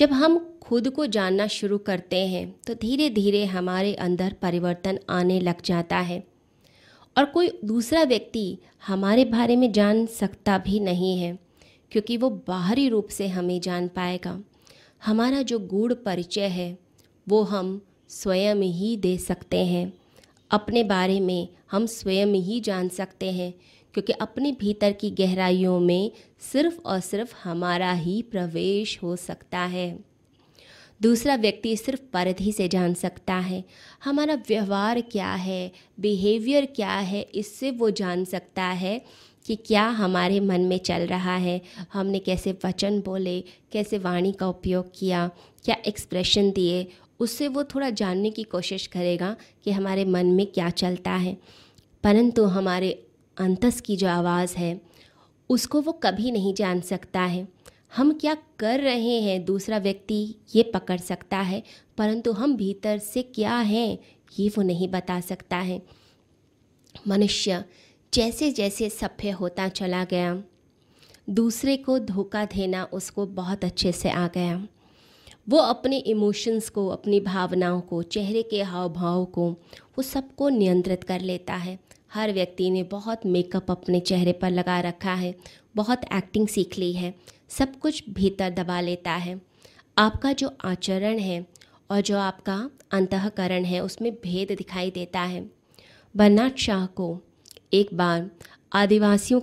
जब हम खुद को जानना शुरू करते हैं तो धीरे धीरे हमारे अंदर परिवर्तन आने लग जाता है। और कोई दूसरा व्यक्ति हमारे बारे में जान सकता भी नहीं है, क्योंकि वो बाहरी रूप से हमें जान पाएगा। हमारा जो गूढ़ परिचय है, वो हम स्वयं ही दे सकते हैं। अपने बारे में हम स्वयं ही जान सकते हैं क्योंकि अपने भीतर की गहराइयों में सिर्फ़ और सिर्फ़ हमारा ही प्रवेश हो सकता है। दूसरा व्यक्ति सिर्फ़ परिधि से जान सकता है। हमारा व्यवहार क्या है? बिहेवियर क्या है? इससे वो जान सकता है कि क्या हमारे मन में चल रहा है। हमने कैसे वचन बोले? कैसे वाणी का उपयोग किया? क्या एक्सप्रेशन दिए? उससे वो थोड़ा जानने की कोशिश करेगा कि हमारे मन में क्या चलता है। परंतु हमारे अंतस की जो आवाज़ है, उसको वो कभी नहीं जान सकता है। हम क्या कर रहे हैं? दूसरा व्यक्ति ये पकड़ सकता है, परंतु हम भीतर से क्या हैं, ये वो नहीं बता सकता है। मनुष्य जैसे जैसे सभ्य होता चला गया, दूसरे को धोखा देना उसको बहुत अच्छे से आ गया। वो अपने इमोशंस को, अपनी भावनाओं को, चेहरे के हाव भाव को, वो सबको नियंत्रित कर लेता है। हर व्यक्ति ने बहुत मेकअप अपने चेहरे पर लगा रखा है, बहुत एक्टिंग सीख ली है, सब कुछ भीतर दबा लेता है। आपका जो आचरण है और जो आपका अंतकरण है, उसमें भेद दिखाई देता है। बर्नाड शाह को एक बार आदिवासियों